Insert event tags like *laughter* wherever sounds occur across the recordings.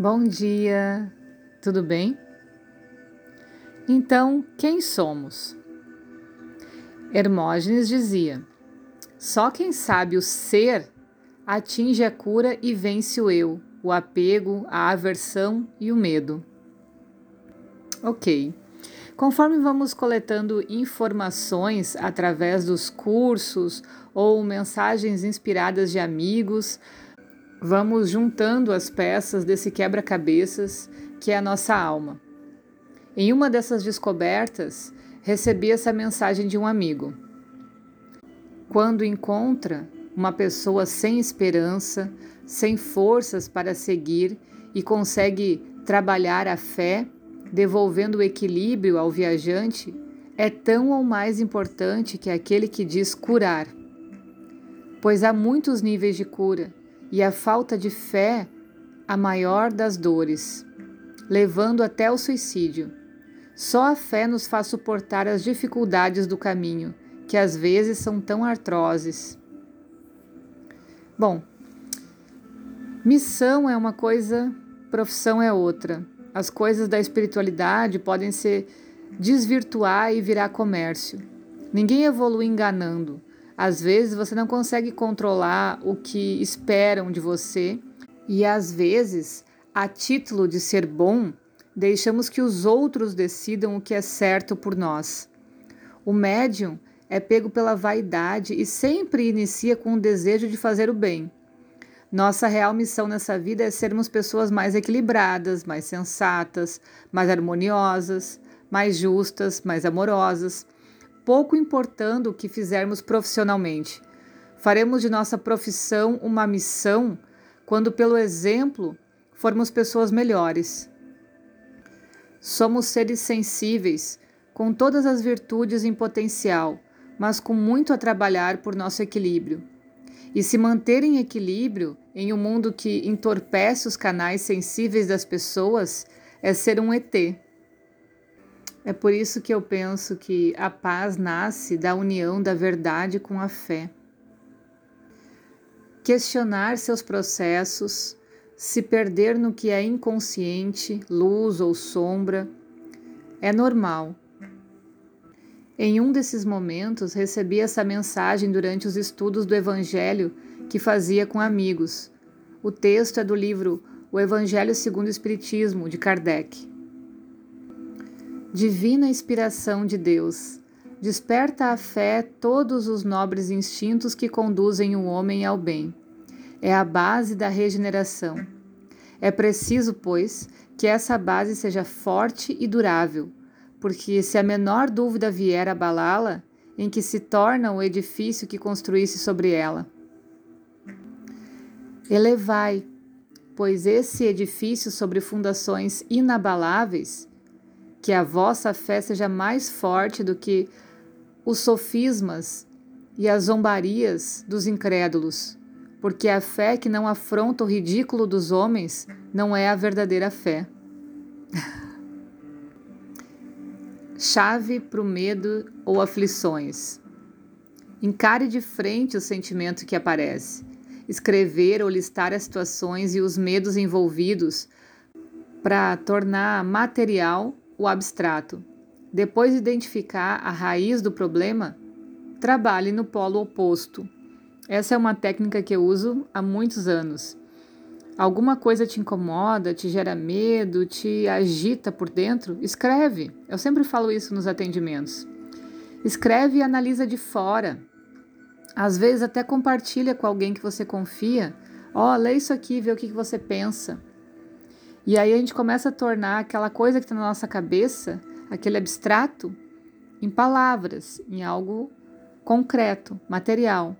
Bom dia, tudo bem? Então, quem somos? Hermógenes dizia: só quem sabe o ser atinge a cura e vence o eu, o apego, a aversão e o medo. Ok. Conforme vamos coletando informações através dos cursos ou mensagens inspiradas de amigos, vamos juntando as peças desse quebra-cabeças que é a nossa alma. Em uma dessas descobertas, recebi essa mensagem de um amigo. Quando encontra uma pessoa sem esperança, sem forças para seguir e consegue trabalhar a fé, devolvendo o equilíbrio ao viajante, é tão ou mais importante que aquele que diz curar. Pois há muitos níveis de cura e a falta de fé a maior das dores, levando até o suicídio. Só a fé nos faz suportar as dificuldades do caminho, que às vezes são tão artroses. Bom, missão é uma coisa, profissão é outra. As coisas da espiritualidade podem se desvirtuar e virar comércio. Ninguém evolui enganando. Às vezes você não consegue controlar o que esperam de você, e às vezes, a título de ser bom, deixamos que os outros decidam o que é certo por nós. O médium é pego pela vaidade e sempre inicia com o desejo de fazer o bem. Nossa real missão nessa vida é sermos pessoas mais equilibradas, mais sensatas, mais harmoniosas, mais justas, mais amorosas pouco importando o que fizermos profissionalmente. Faremos de nossa profissão uma missão quando, pelo exemplo, formos pessoas melhores. Somos seres sensíveis, com todas as virtudes em potencial, mas com muito a trabalhar por nosso equilíbrio. E se manter em equilíbrio em um mundo que entorpece os canais sensíveis das pessoas é ser um ET. É por isso que eu penso que a paz nasce da união da verdade com a fé. Questionar seus processos, se perder no que é inconsciente, luz ou sombra, é normal. Em um desses momentos, recebi essa mensagem durante os estudos do Evangelho que fazia com amigos. O texto é do livro O Evangelho segundo o Espiritismo, de Kardec. Divina inspiração de Deus, desperta a fé todos os nobres instintos que conduzem o homem ao bem. É a base da regeneração. É preciso, pois, que essa base seja forte e durável, porque se a menor dúvida vier abalá-la, em que se torna o edifício que construísse sobre ela. Elevai, pois esse edifício sobre fundações inabaláveis que a vossa fé seja mais forte do que os sofismas e as zombarias dos incrédulos, porque a fé que não afronta o ridículo dos homens não é a verdadeira fé. *laughs* Chave para o medo ou aflições. Encare de frente o sentimento que aparece. Escrever ou listar as situações e os medos envolvidos para tornar material o abstrato. Depois de identificar a raiz do problema, trabalhe no polo oposto. Essa é uma técnica que eu uso há muitos anos. Alguma coisa te incomoda, te gera medo, te agita por dentro? Escreve. Eu sempre falo isso nos atendimentos. Escreve e analisa de fora. Às vezes até compartilha com alguém que você confia. Ó, oh, lê isso aqui, vê o que você pensa. E aí a gente começa a tornar aquela coisa que está na nossa cabeça, aquele abstrato, em palavras, em algo concreto, material.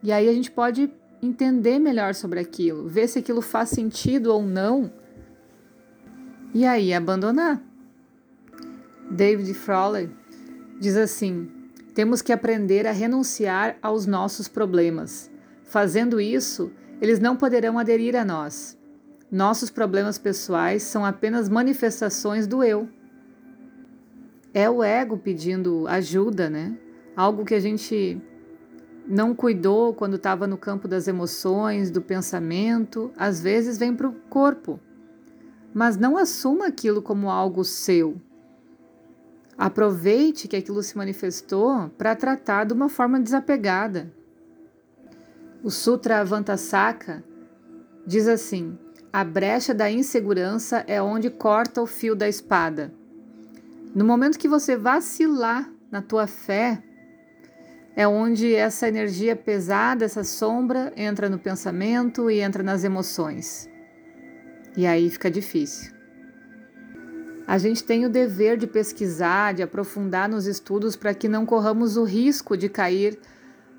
E aí a gente pode entender melhor sobre aquilo, ver se aquilo faz sentido ou não, e aí abandonar. David Frawley diz assim: temos que aprender a renunciar aos nossos problemas. Fazendo isso, eles não poderão aderir a nós. Nossos problemas pessoais são apenas manifestações do eu. É o ego pedindo ajuda, né? Algo que a gente não cuidou quando estava no campo das emoções, do pensamento, às vezes vem para o corpo. mas não assuma aquilo como algo seu. Aproveite que aquilo se manifestou para tratar de uma forma desapegada. O Sutra Avantasaka diz assim: a brecha da insegurança é onde corta o fio da espada. No momento que você vacilar na tua fé, é onde essa energia pesada, essa sombra, entra no pensamento e entra nas emoções. E aí fica difícil. A gente tem o dever de pesquisar, de aprofundar nos estudos para que não corramos o risco de cair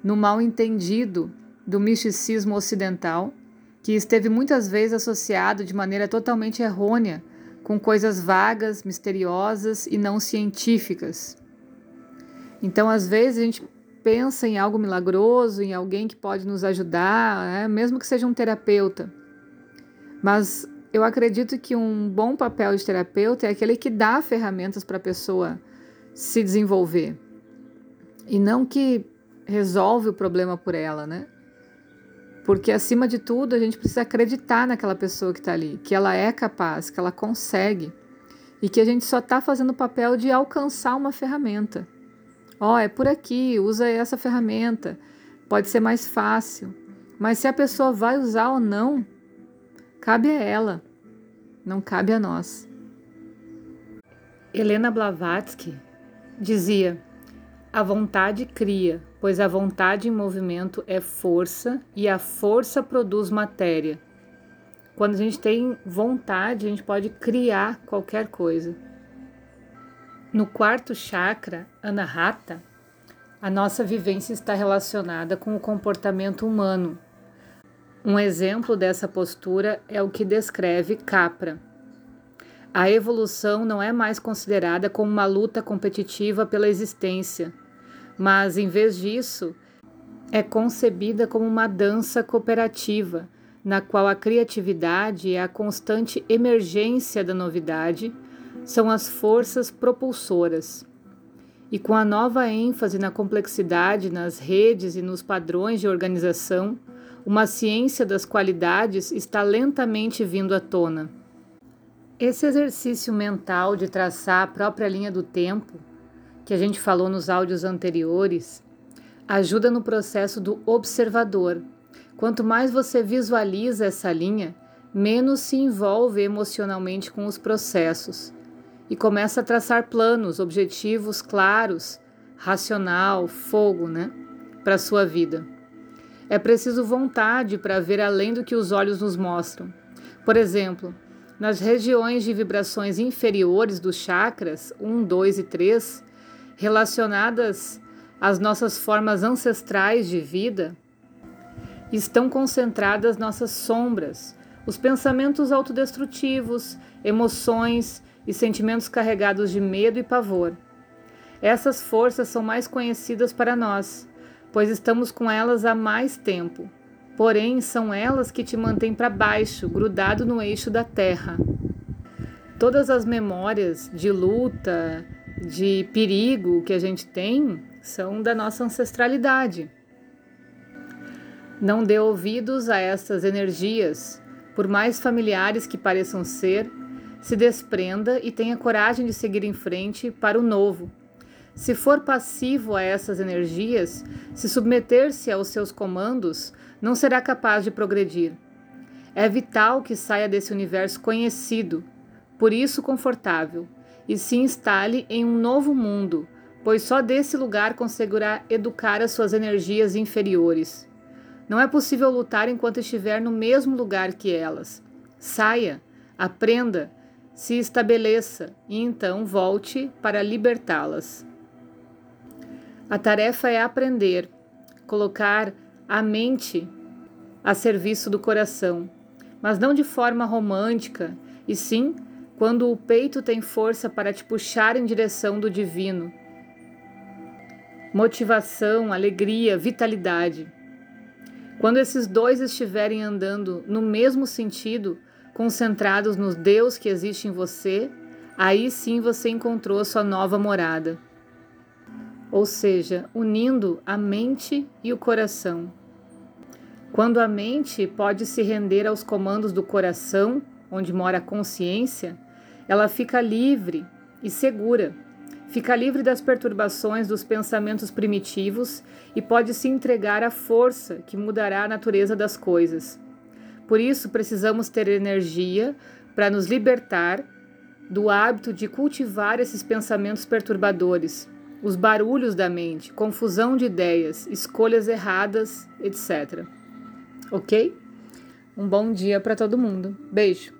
no mal entendido do misticismo ocidental, que esteve muitas vezes associado de maneira totalmente errônea com coisas vagas, misteriosas e não científicas. Então, às vezes, a gente pensa em algo milagroso, em alguém que pode nos ajudar, né? mesmo que seja um terapeuta. Mas eu acredito que um bom papel de terapeuta é aquele que dá ferramentas para a pessoa se desenvolver e não que resolve o problema por ela, né? Porque acima de tudo a gente precisa acreditar naquela pessoa que está ali, que ela é capaz, que ela consegue e que a gente só está fazendo o papel de alcançar uma ferramenta. Ó, oh, é por aqui, usa essa ferramenta. Pode ser mais fácil. Mas se a pessoa vai usar ou não, cabe a ela, não cabe a nós. Helena Blavatsky dizia: a vontade cria, pois a vontade em movimento é força e a força produz matéria. Quando a gente tem vontade, a gente pode criar qualquer coisa. No quarto chakra, Anahata, a nossa vivência está relacionada com o comportamento humano. Um exemplo dessa postura é o que descreve Capra. A evolução não é mais considerada como uma luta competitiva pela existência, mas, em vez disso, é concebida como uma dança cooperativa, na qual a criatividade e a constante emergência da novidade são as forças propulsoras. E com a nova ênfase na complexidade, nas redes e nos padrões de organização, uma ciência das qualidades está lentamente vindo à tona. Esse exercício mental de traçar a própria linha do tempo, que a gente falou nos áudios anteriores, ajuda no processo do observador. Quanto mais você visualiza essa linha, menos se envolve emocionalmente com os processos e começa a traçar planos, objetivos claros, racional, fogo, né, para sua vida. É preciso vontade para ver além do que os olhos nos mostram. Por exemplo, nas regiões de vibrações inferiores dos chakras 1, 2 e 3, relacionadas às nossas formas ancestrais de vida, estão concentradas nossas sombras, os pensamentos autodestrutivos, emoções e sentimentos carregados de medo e pavor. Essas forças são mais conhecidas para nós, pois estamos com elas há mais tempo. Porém, são elas que te mantêm para baixo, grudado no eixo da terra. Todas as memórias de luta, de perigo que a gente tem são da nossa ancestralidade. Não dê ouvidos a essas energias, por mais familiares que pareçam ser, se desprenda e tenha coragem de seguir em frente para o novo. Se for passivo a essas energias, se submeter-se aos seus comandos, não será capaz de progredir. É vital que saia desse universo conhecido, por isso confortável, e se instale em um novo mundo, pois só desse lugar conseguirá educar as suas energias inferiores. Não é possível lutar enquanto estiver no mesmo lugar que elas. Saia, aprenda, se estabeleça e então volte para libertá-las. A tarefa é aprender, colocar a mente a serviço do coração, mas não de forma romântica, e sim quando o peito tem força para te puxar em direção do divino. Motivação, alegria, vitalidade. Quando esses dois estiverem andando no mesmo sentido, concentrados no Deus que existe em você, aí sim você encontrou sua nova morada. Ou seja, unindo a mente e o coração. Quando a mente pode se render aos comandos do coração, onde mora a consciência, ela fica livre e segura. Fica livre das perturbações dos pensamentos primitivos e pode se entregar à força que mudará a natureza das coisas. Por isso, precisamos ter energia para nos libertar do hábito de cultivar esses pensamentos perturbadores, os barulhos da mente, confusão de ideias, escolhas erradas, etc. Ok? Um bom dia para todo mundo. Beijo!